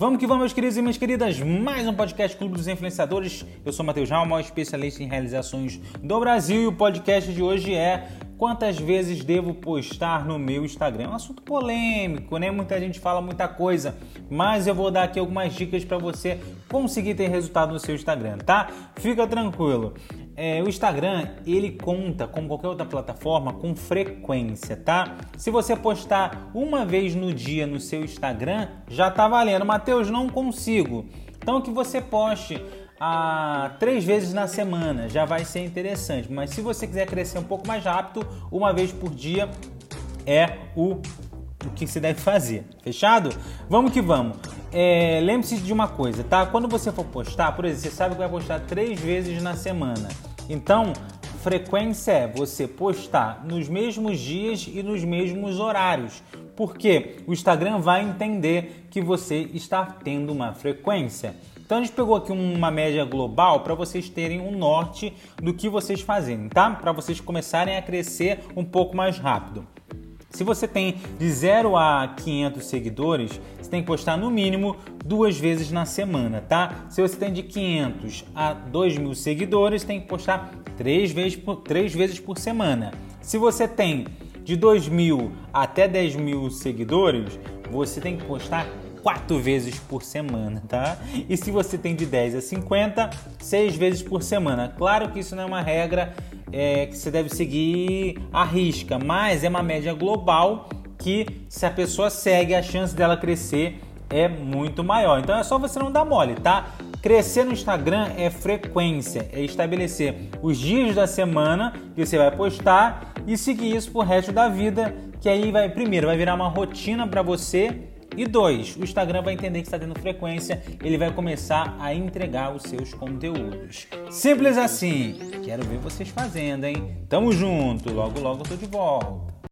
Vamos que vamos, meus queridos e minhas queridas, mais um podcast Clube dos Influenciadores. Eu sou Matheus Ralma, especialista em realizações do Brasil e o podcast de hoje é quantas vezes devo postar no meu Instagram. É um assunto polêmico, né? Muita gente fala muita coisa, mas eu vou dar aqui algumas dicas para você conseguir ter resultado no seu Instagram, tá? Fica tranquilo. É, o Instagram ele conta, como qualquer outra plataforma, com frequência, tá? Se você postar uma vez no dia no seu Instagram, já tá valendo. Mateus, não consigo. Então que você poste a três vezes na semana já vai ser interessante. Mas se você quiser crescer um pouco mais rápido, uma vez por dia é o, o que você deve fazer. Fechado? Vamos que vamos. É, Lembre-se de uma coisa, tá? Quando você for postar, por exemplo, você sabe que vai postar três vezes na semana. Então, frequência é você postar nos mesmos dias e nos mesmos horários. Porque o Instagram vai entender que você está tendo uma frequência. Então a gente pegou aqui uma média global para vocês terem um norte do que vocês fazem, tá? Para vocês começarem a crescer um pouco mais rápido. Se você tem de 0 a 500 seguidores, você tem que postar no mínimo duas vezes na semana, tá? Se você tem de 500 a 2 mil seguidores, tem que postar três vezes por, três vezes por semana. Se você tem de 2 mil até 10 mil seguidores, você tem que postar quatro vezes por semana, tá? E se você tem de 10 a 50, seis vezes por semana. Claro que isso não é uma regra é, que você deve seguir à risca, mas é uma média global que se a pessoa segue, a chance dela crescer é muito maior. Então é só você não dar mole, tá? Crescer no Instagram é frequência, é estabelecer os dias da semana que você vai postar e seguir isso pro resto da vida, que aí vai primeiro vai virar uma rotina para você e dois, o Instagram vai entender que está tendo frequência, ele vai começar a entregar os seus conteúdos. Simples assim. Quero ver vocês fazendo, hein? Tamo junto, logo logo eu tô de volta.